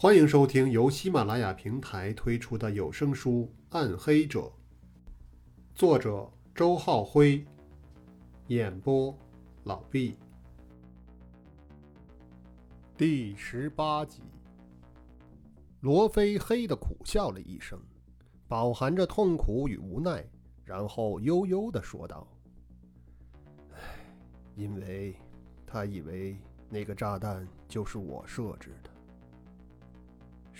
欢迎收听由喜马拉雅平台推出的有声书《暗黑者》，作者周浩辉，演播老毕。第十八集，罗非嘿的苦笑了一声，饱含着痛苦与无奈，然后悠悠的说道：“唉，因为他以为那个炸弹就是我设置的。”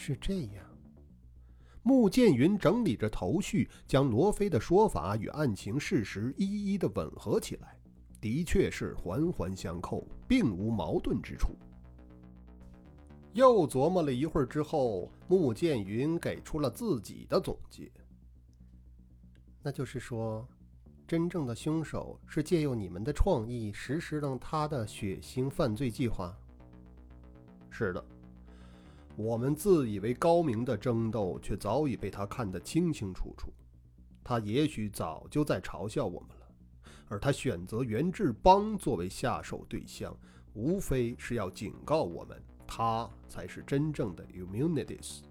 是这样，穆剑云整理着头绪，将罗非的说法与案情事实一一的吻合起来，的确是环环相扣，并无矛盾之处。又琢磨了一会儿之后，穆剑云给出了自己的总结，那就是说，真正的凶手是借用你们的创意实施了他的血腥犯罪计划。是的。我们自以为高明的争斗，却早已被他看得清清楚楚。他也许早就在嘲笑我们了，而他选择袁志邦作为下手对象，无非是要警告我们，他才是真正的 Immunities。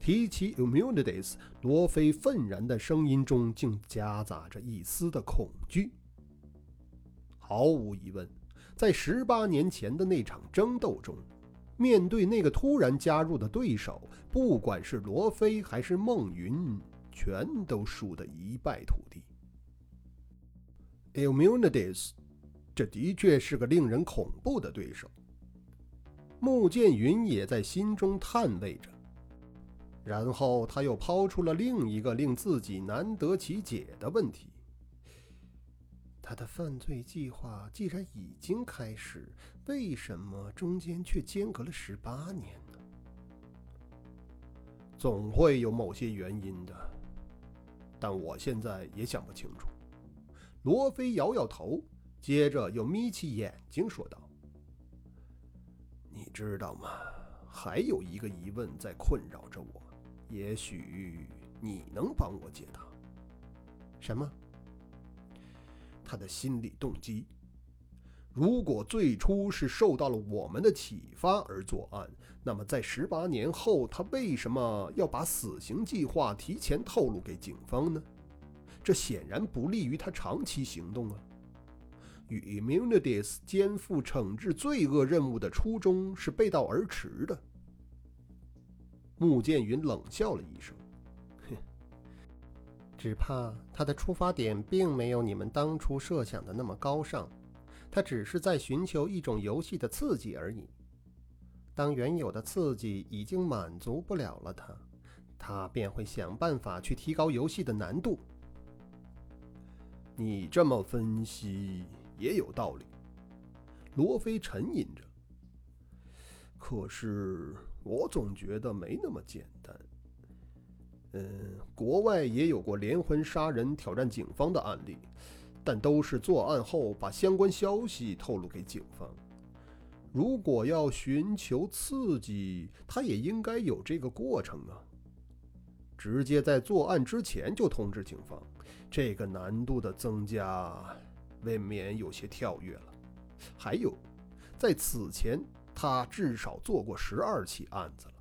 提起 Immunities，罗非愤然的声音中竟夹杂着一丝的恐惧。毫无疑问，在十八年前的那场争斗中。面对那个突然加入的对手，不管是罗非还是孟云，全都输得一败涂地。Immunities，这的确是个令人恐怖的对手。穆剑云也在心中叹谓着，然后他又抛出了另一个令自己难得其解的问题。他的犯罪计划既然已经开始，为什么中间却间隔了十八年呢？总会有某些原因的，但我现在也想不清楚。罗非摇摇头，接着又眯起眼睛说道：“你知道吗？还有一个疑问在困扰着我，也许你能帮我解答。什么？”他的心理动机，如果最初是受到了我们的启发而作案，那么在十八年后，他为什么要把死刑计划提前透露给警方呢？这显然不利于他长期行动啊！与 Immunities 肩负惩治罪恶任务的初衷是背道而驰的。穆剑云冷笑了一声。只怕他的出发点并没有你们当初设想的那么高尚，他只是在寻求一种游戏的刺激而已。当原有的刺激已经满足不了了他，他便会想办法去提高游戏的难度。你这么分析也有道理，罗非沉吟着。可是我总觉得没那么简单。嗯，国外也有过连环杀人挑战警方的案例，但都是作案后把相关消息透露给警方。如果要寻求刺激，他也应该有这个过程啊。直接在作案之前就通知警方，这个难度的增加未免有些跳跃了。还有，在此前他至少做过十二起案子了。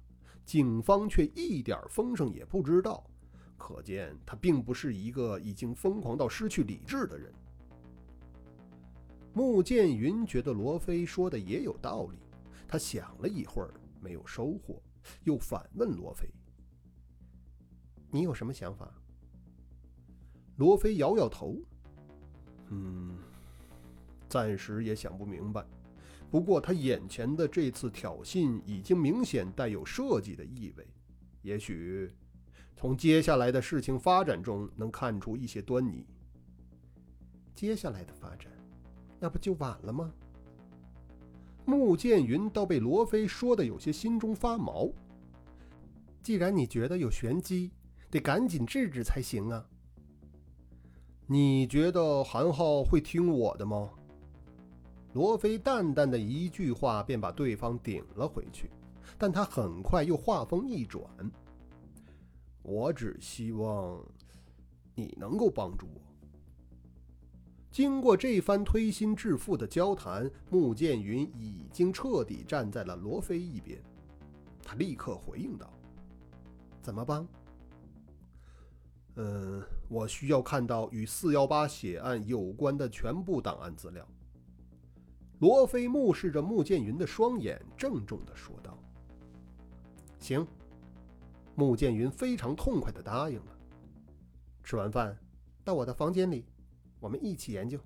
警方却一点风声也不知道，可见他并不是一个已经疯狂到失去理智的人。穆剑云觉得罗非说的也有道理，他想了一会儿没有收获，又反问罗非：“你有什么想法？”罗非摇摇头：“嗯，暂时也想不明白。”不过，他眼前的这次挑衅已经明显带有设计的意味，也许从接下来的事情发展中能看出一些端倪。接下来的发展，那不就晚了吗？穆剑云倒被罗非说的有些心中发毛。既然你觉得有玄机，得赶紧治治才行啊。你觉得韩浩会听我的吗？罗非淡淡的一句话便把对方顶了回去，但他很快又话锋一转：“我只希望你能够帮助我。”经过这番推心置腹的交谈，穆剑云已经彻底站在了罗非一边。他立刻回应道：“怎么帮？”“嗯，我需要看到与四幺八血案有关的全部档案资料。”罗非目视着穆剑云的双眼，郑重的说道：“行。”穆剑云非常痛快的答应了。吃完饭，到我的房间里，我们一起研究。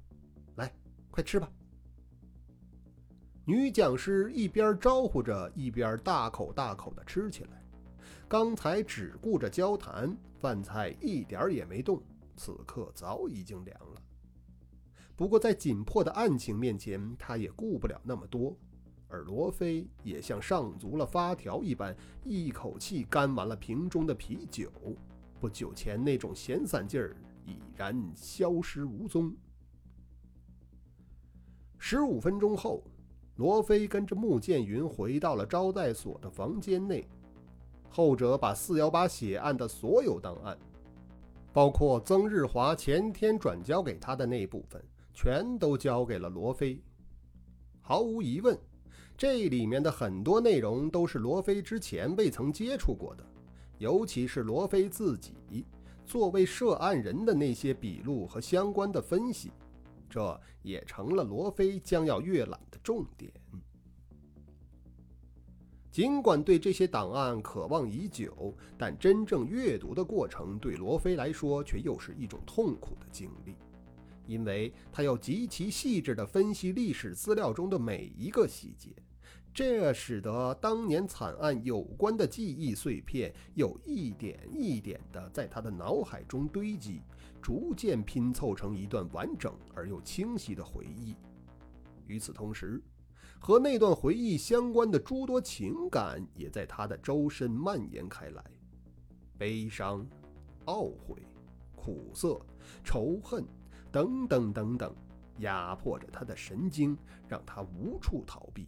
来，快吃吧。女讲师一边招呼着，一边大口大口的吃起来。刚才只顾着交谈，饭菜一点也没动，此刻早已经凉了。不过在紧迫的案情面前，他也顾不了那么多。而罗非也像上足了发条一般，一口气干完了瓶中的啤酒。不久前那种闲散劲儿已然消失无踪。十五分钟后。罗非跟着穆剑云回到了招待所的房间内，后者把四幺八血案的所有档案，包括曾日华前天转交给他的那部分，全都交给了罗非。毫无疑问，这里面的很多内容都是罗非之前未曾接触过的，尤其是罗非自己作为涉案人的那些笔录和相关的分析。这也成了罗非将要阅览的重点。尽管对这些档案渴望已久，但真正阅读的过程对罗非来说却又是一种痛苦的经历，因为他要极其细致地分析历史资料中的每一个细节，这使得当年惨案有关的记忆碎片又一点一点地在他的脑海中堆积。逐渐拼凑成一段完整而又清晰的回忆。与此同时，和那段回忆相关的诸多情感也在他的周身蔓延开来，悲伤、懊悔、苦涩、仇恨等等等等，压迫着他的神经，让他无处逃避。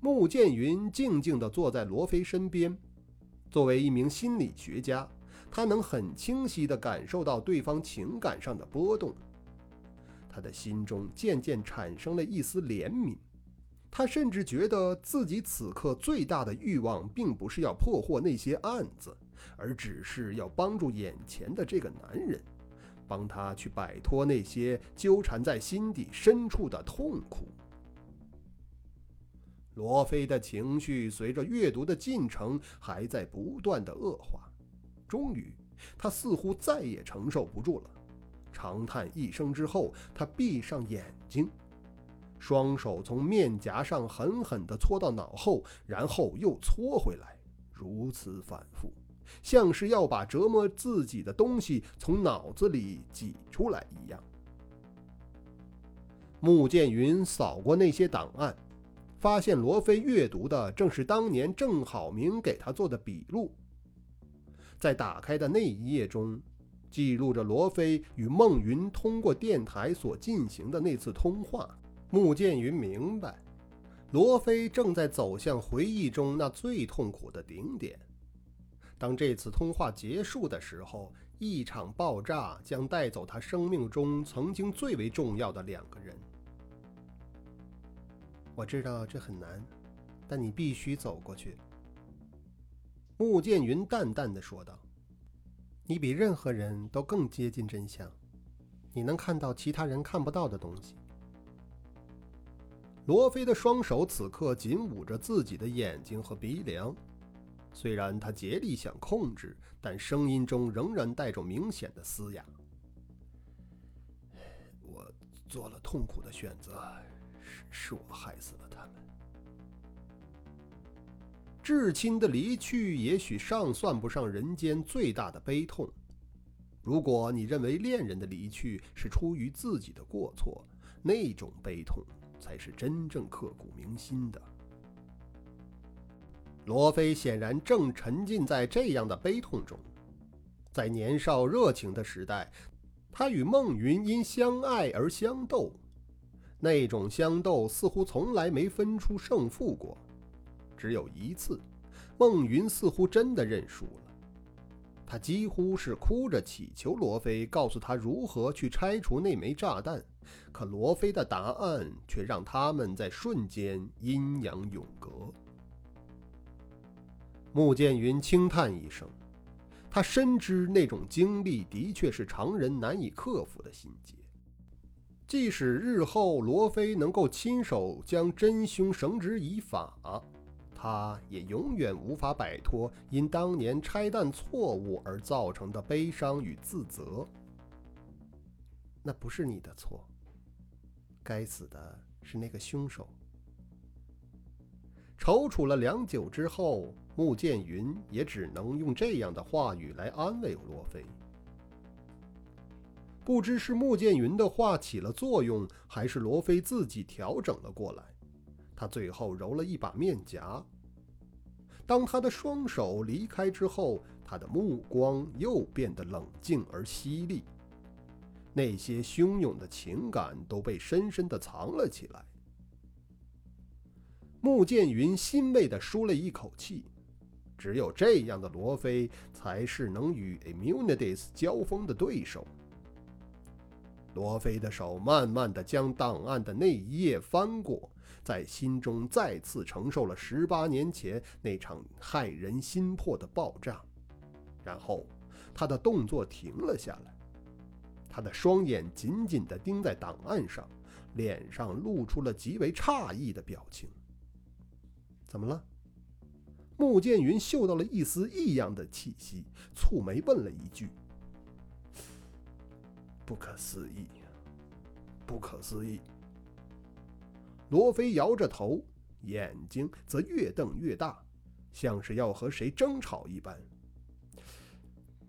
穆剑云静静地坐在罗非身边，作为一名心理学家。他能很清晰地感受到对方情感上的波动，他的心中渐渐产生了一丝怜悯。他甚至觉得自己此刻最大的欲望，并不是要破获那些案子，而只是要帮助眼前的这个男人，帮他去摆脱那些纠缠在心底深处的痛苦。罗非的情绪随着阅读的进程还在不断的恶化。终于，他似乎再也承受不住了，长叹一声之后，他闭上眼睛，双手从面颊上狠狠地搓到脑后，然后又搓回来，如此反复，像是要把折磨自己的东西从脑子里挤出来一样。穆剑云扫过那些档案，发现罗非阅读的正是当年郑好明给他做的笔录。在打开的那一页中，记录着罗非与孟云通过电台所进行的那次通话。穆剑云明白，罗非正在走向回忆中那最痛苦的顶点。当这次通话结束的时候，一场爆炸将带走他生命中曾经最为重要的两个人。我知道这很难，但你必须走过去。穆剑云淡淡的说道：“你比任何人都更接近真相，你能看到其他人看不到的东西。”罗非的双手此刻紧捂着自己的眼睛和鼻梁，虽然他竭力想控制，但声音中仍然带着明显的嘶哑。“我做了痛苦的选择，是是我害死了他们。”至亲的离去，也许尚算不上人间最大的悲痛。如果你认为恋人的离去是出于自己的过错，那种悲痛才是真正刻骨铭心的。罗非显然正沉浸在这样的悲痛中。在年少热情的时代，他与孟云因相爱而相斗，那种相斗似乎从来没分出胜负过。只有一次，孟云似乎真的认输了。他几乎是哭着祈求罗非告诉他如何去拆除那枚炸弹，可罗非的答案却让他们在瞬间阴阳永隔。穆剑云轻叹一声，他深知那种经历的确是常人难以克服的心结。即使日后罗非能够亲手将真凶绳之以法，他也永远无法摆脱因当年拆弹错误而造成的悲伤与自责。那不是你的错，该死的是那个凶手。踌躇了良久之后，穆剑云也只能用这样的话语来安慰罗非。不知是穆剑云的话起了作用，还是罗非自己调整了过来。他最后揉了一把面颊。当他的双手离开之后，他的目光又变得冷静而犀利。那些汹涌的情感都被深深的藏了起来。穆剑云欣慰地舒了一口气。只有这样的罗非，才是能与 Immunities 交锋的对手。罗非的手慢慢地将档案的那一页翻过，在心中再次承受了十八年前那场骇人心魄的爆炸，然后他的动作停了下来，他的双眼紧紧地盯在档案上，脸上露出了极为诧异的表情。怎么了？穆剑云嗅到了一丝异样的气息，蹙眉问了一句。不可思议，不可思议。罗非摇着头，眼睛则越瞪越大，像是要和谁争吵一般。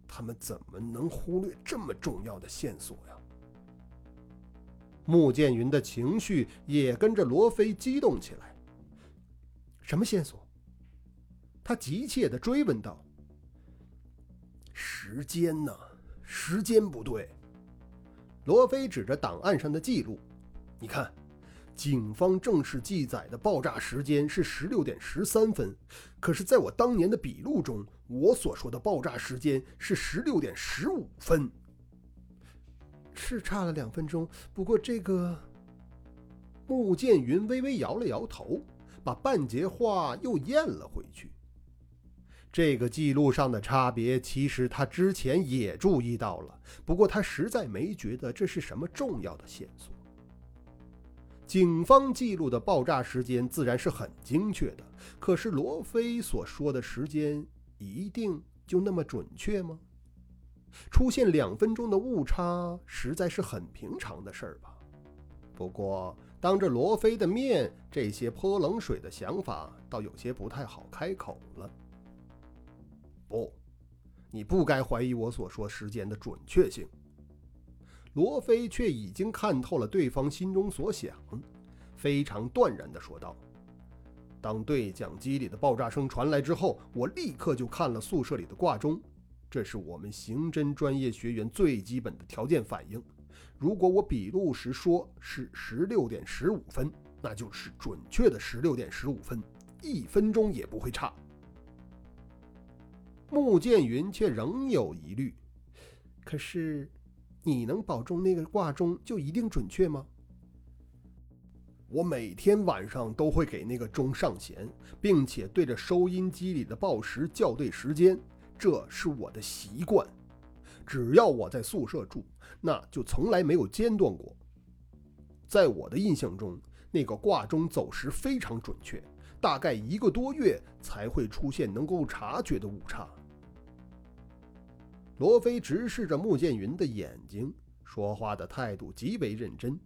他们怎么能忽略这么重要的线索呀？穆剑云的情绪也跟着罗非激动起来。什么线索？他急切的追问道。时间呢？时间不对。罗非指着档案上的记录：“你看，警方正式记载的爆炸时间是十六点十三分，可是在我当年的笔录中，我所说的爆炸时间是十六点十五分，是差了两分钟。不过这个……”穆剑云微微摇了摇头，把半截话又咽了回去。这个记录上的差别，其实他之前也注意到了，不过他实在没觉得这是什么重要的线索。警方记录的爆炸时间自然是很精确的，可是罗非所说的时间一定就那么准确吗？出现两分钟的误差，实在是很平常的事儿吧？不过当着罗非的面，这些泼冷水的想法倒有些不太好开口了。不，你不该怀疑我所说时间的准确性。罗非却已经看透了对方心中所想，非常断然地说道：“当对讲机里的爆炸声传来之后，我立刻就看了宿舍里的挂钟，这是我们刑侦专业学员最基本的条件反应。如果我笔录时说是十六点十五分，那就是准确的十六点十五分，一分钟也不会差。”穆剑云却仍有疑虑，可是，你能保证那个挂钟就一定准确吗？我每天晚上都会给那个钟上弦，并且对着收音机里的报时校对时间，这是我的习惯。只要我在宿舍住，那就从来没有间断过。在我的印象中，那个挂钟走时非常准确。大概一个多月才会出现能够察觉的误差。罗非直视着穆剑云的眼睛，说话的态度极为认真，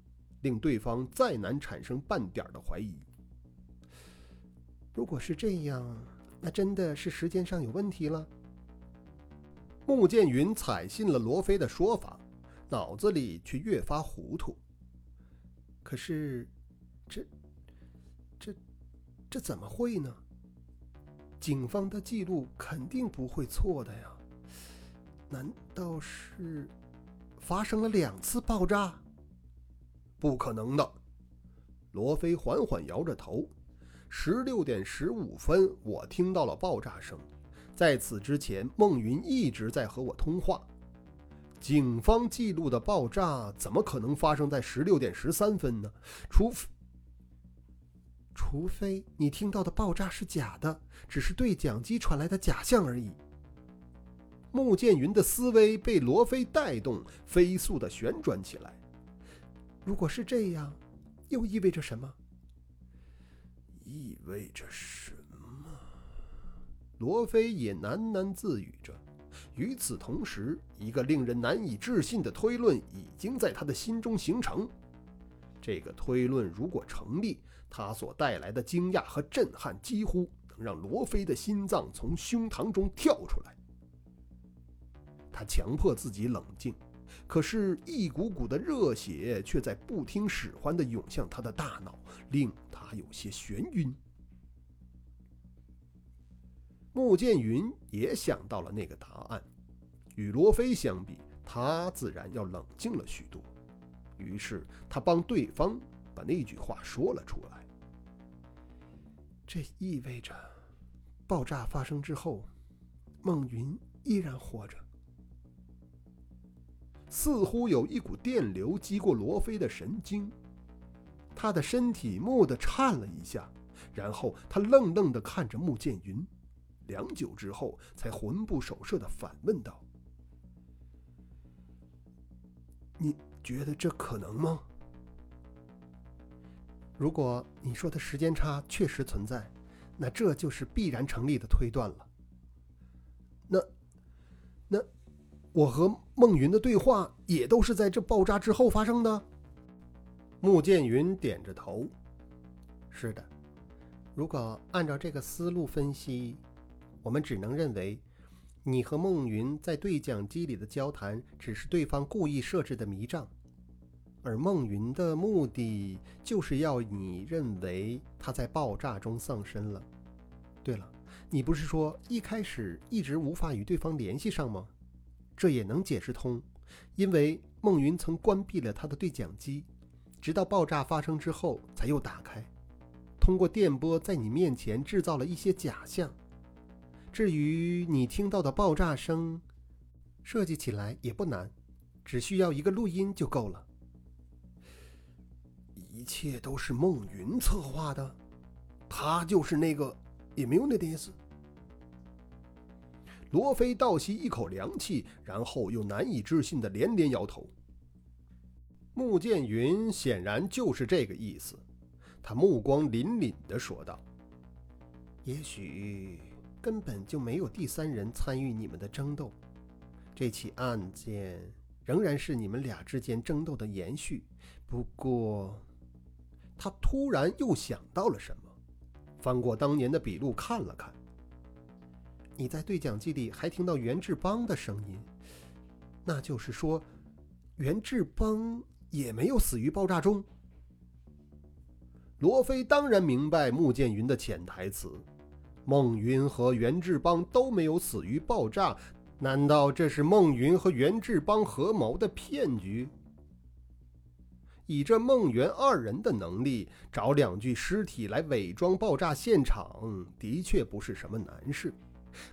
令对方再难产生半点的怀疑。如果是这样，那真的是时间上有问题了。穆剑云采信了罗非的说法，脑子里却越发糊涂。可是，这……这这怎么会呢？警方的记录肯定不会错的呀。难道是发生了两次爆炸？不可能的。罗非缓缓摇着头。十六点十五分，我听到了爆炸声。在此之前，孟云一直在和我通话。警方记录的爆炸怎么可能发生在十六点十三分呢？除非，除非你听到的爆炸是假的，只是对讲机传来的假象而已。穆剑云的思维被罗非带动，飞速的旋转起来。如果是这样，又意味着什么？意味着什？罗非也喃喃自语着。与此同时，一个令人难以置信的推论已经在他的心中形成。这个推论如果成立，他所带来的惊讶和震撼几乎能让罗非的心脏从胸膛中跳出来。他强迫自己冷静，可是，一股股的热血却在不听使唤地涌向他的大脑，令他有些眩晕。穆剑云也想到了那个答案，与罗非相比，他自然要冷静了许多。于是他帮对方把那句话说了出来：“这意味着，爆炸发生之后，孟云依然活着。”似乎有一股电流击过罗非的神经，他的身体蓦地颤了一下，然后他愣愣地看着穆剑云。良久之后，才魂不守舍的反问道：“你觉得这可能吗？如果你说的时间差确实存在，那这就是必然成立的推断了。那……那……我和孟云的对话也都是在这爆炸之后发生的。”穆剑云点着头：“是的，如果按照这个思路分析。”我们只能认为，你和孟云在对讲机里的交谈只是对方故意设置的迷障，而孟云的目的就是要你认为他在爆炸中丧生了。对了，你不是说一开始一直无法与对方联系上吗？这也能解释通，因为孟云曾关闭了他的对讲机，直到爆炸发生之后才又打开，通过电波在你面前制造了一些假象。至于你听到的爆炸声，设计起来也不难，只需要一个录音就够了。一切都是孟云策划的，他就是那个 immunities。罗非倒吸一口凉气，然后又难以置信的连连摇头。穆剑云显然就是这个意思，他目光凛凛的说道：“也许。”根本就没有第三人参与你们的争斗，这起案件仍然是你们俩之间争斗的延续。不过，他突然又想到了什么，翻过当年的笔录看了看。你在对讲机里还听到袁志邦的声音，那就是说，袁志邦也没有死于爆炸中。罗非当然明白穆剑云的潜台词。孟云和袁志邦都没有死于爆炸，难道这是孟云和袁志邦合谋的骗局？以这孟袁二人的能力，找两具尸体来伪装爆炸现场，的确不是什么难事。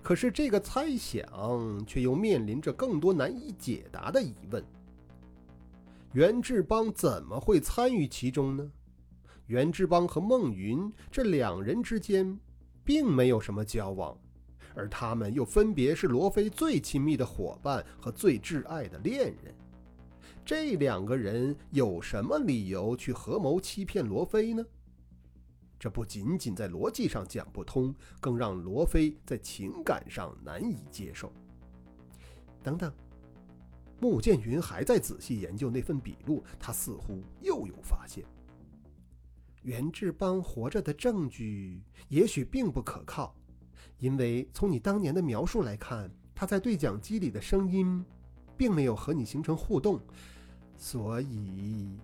可是这个猜想却又面临着更多难以解答的疑问：袁志邦怎么会参与其中呢？袁志邦和孟云这两人之间……并没有什么交往，而他们又分别是罗非最亲密的伙伴和最挚爱的恋人。这两个人有什么理由去合谋欺骗罗非呢？这不仅仅在逻辑上讲不通，更让罗非在情感上难以接受。等等，穆剑云还在仔细研究那份笔录，他似乎又有发现。袁志邦活着的证据也许并不可靠，因为从你当年的描述来看，他在对讲机里的声音并没有和你形成互动。所以，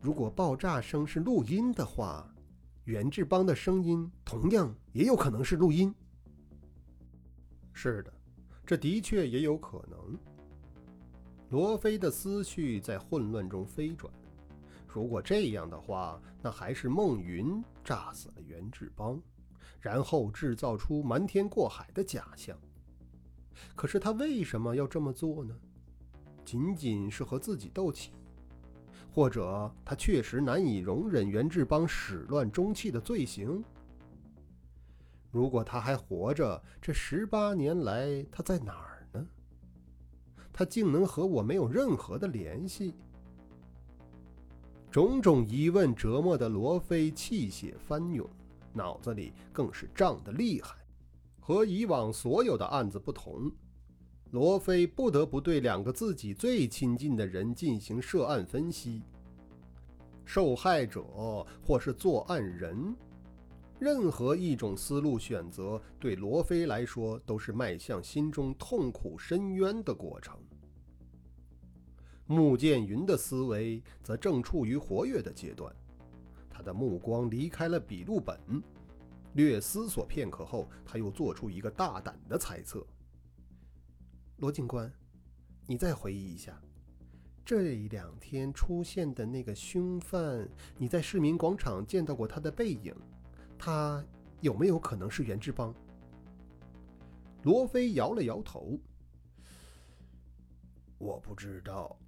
如果爆炸声是录音的话，袁志邦的声音同样也有可能是录音。是的，这的确也有可能。罗非的思绪在混乱中飞转。如果这样的话，那还是孟云炸死了袁志邦，然后制造出瞒天过海的假象。可是他为什么要这么做呢？仅仅是和自己斗气，或者他确实难以容忍袁志邦始乱终弃的罪行。如果他还活着，这十八年来他在哪儿呢？他竟能和我没有任何的联系？种种疑问折磨的罗非气血翻涌，脑子里更是胀得厉害。和以往所有的案子不同，罗非不得不对两个自己最亲近的人进行涉案分析。受害者或是作案人。任何一种思路选择，对罗非来说都是迈向心中痛苦深渊的过程。穆剑云的思维则正处于活跃的阶段，他的目光离开了笔录本，略思索片刻后，他又做出一个大胆的猜测：“罗警官，你再回忆一下，这两天出现的那个凶犯，你在市民广场见到过他的背影？”他有没有可能是袁志邦？罗非摇了摇头。我不知道。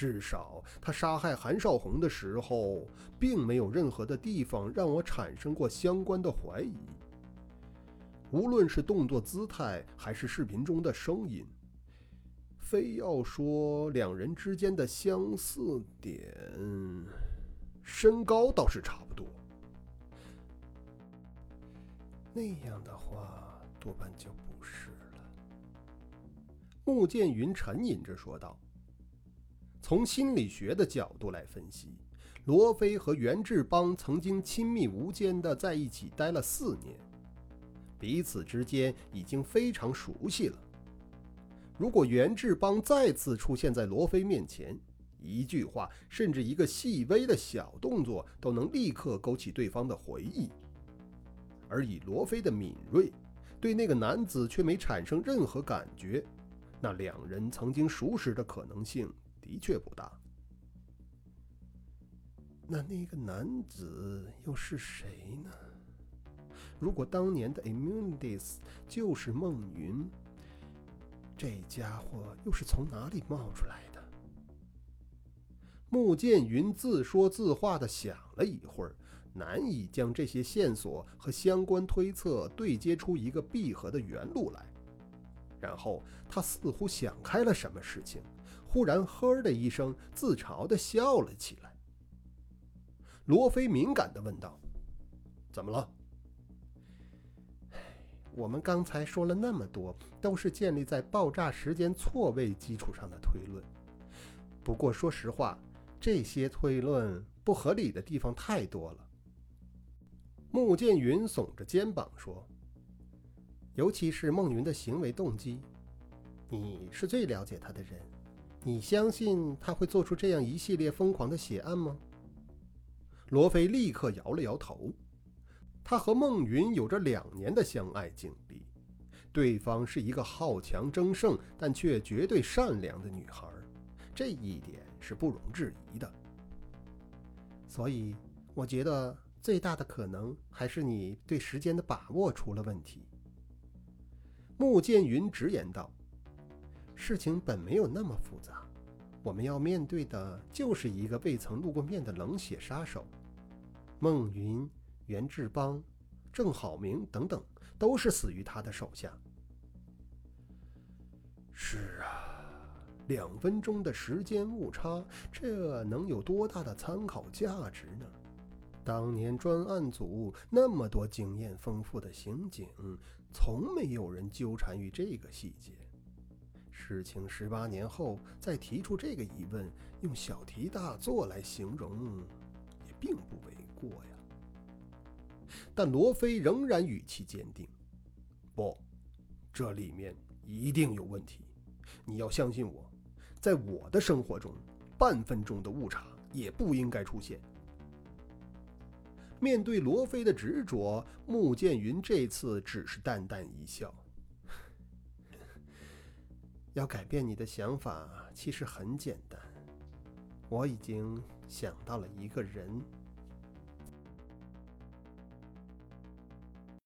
至少他杀害韩少红的时候，并没有任何的地方让我产生过相关的怀疑。无论是动作姿态，还是视频中的声音，非要说两人之间的相似点，身高倒是差不多。那样的话，多半就不是了。穆剑云沉吟着说道：“从心理学的角度来分析，罗非和袁志邦曾经亲密无间的在一起待了四年，彼此之间已经非常熟悉了。如果袁志邦再次出现在罗非面前，一句话，甚至一个细微的小动作，都能立刻勾起对方的回忆。”而以罗非的敏锐，对那个男子却没产生任何感觉，那两人曾经熟识的可能性的确不大。那那个男子又是谁呢？如果当年的 Immunities 就是孟云，这家伙又是从哪里冒出来的？穆剑云自说自话的想了一会儿。难以将这些线索和相关推测对接出一个闭合的原路来。然后他似乎想开了什么事情，忽然“呵”的一声，自嘲地笑了起来。罗非敏感地问道：“怎么了？”我们刚才说了那么多，都是建立在爆炸时间错位基础上的推论。不过说实话，这些推论不合理的地方太多了。穆剑云耸着肩膀说：“尤其是孟云的行为动机，你是最了解他的人，你相信他会做出这样一系列疯狂的血案吗？”罗非立刻摇了摇头。他和孟云有着两年的相爱经历，对方是一个好强争胜但却绝对善良的女孩，这一点是不容置疑的。所以，我觉得。最大的可能还是你对时间的把握出了问题。”穆剑云直言道，“事情本没有那么复杂，我们要面对的就是一个未曾露过面的冷血杀手。孟云、袁志邦、郑好明等等，都是死于他的手下。”“是啊，两分钟的时间误差，这能有多大的参考价值呢？”当年专案组那么多经验丰富的刑警，从没有人纠缠于这个细节。事情十八年后再提出这个疑问，用小题大做来形容，也并不为过呀。但罗非仍然语气坚定：“不，这里面一定有问题。你要相信我，在我的生活中，半分钟的误差也不应该出现。”面对罗非的执着，穆剑云这次只是淡淡一笑。要改变你的想法，其实很简单。我已经想到了一个人。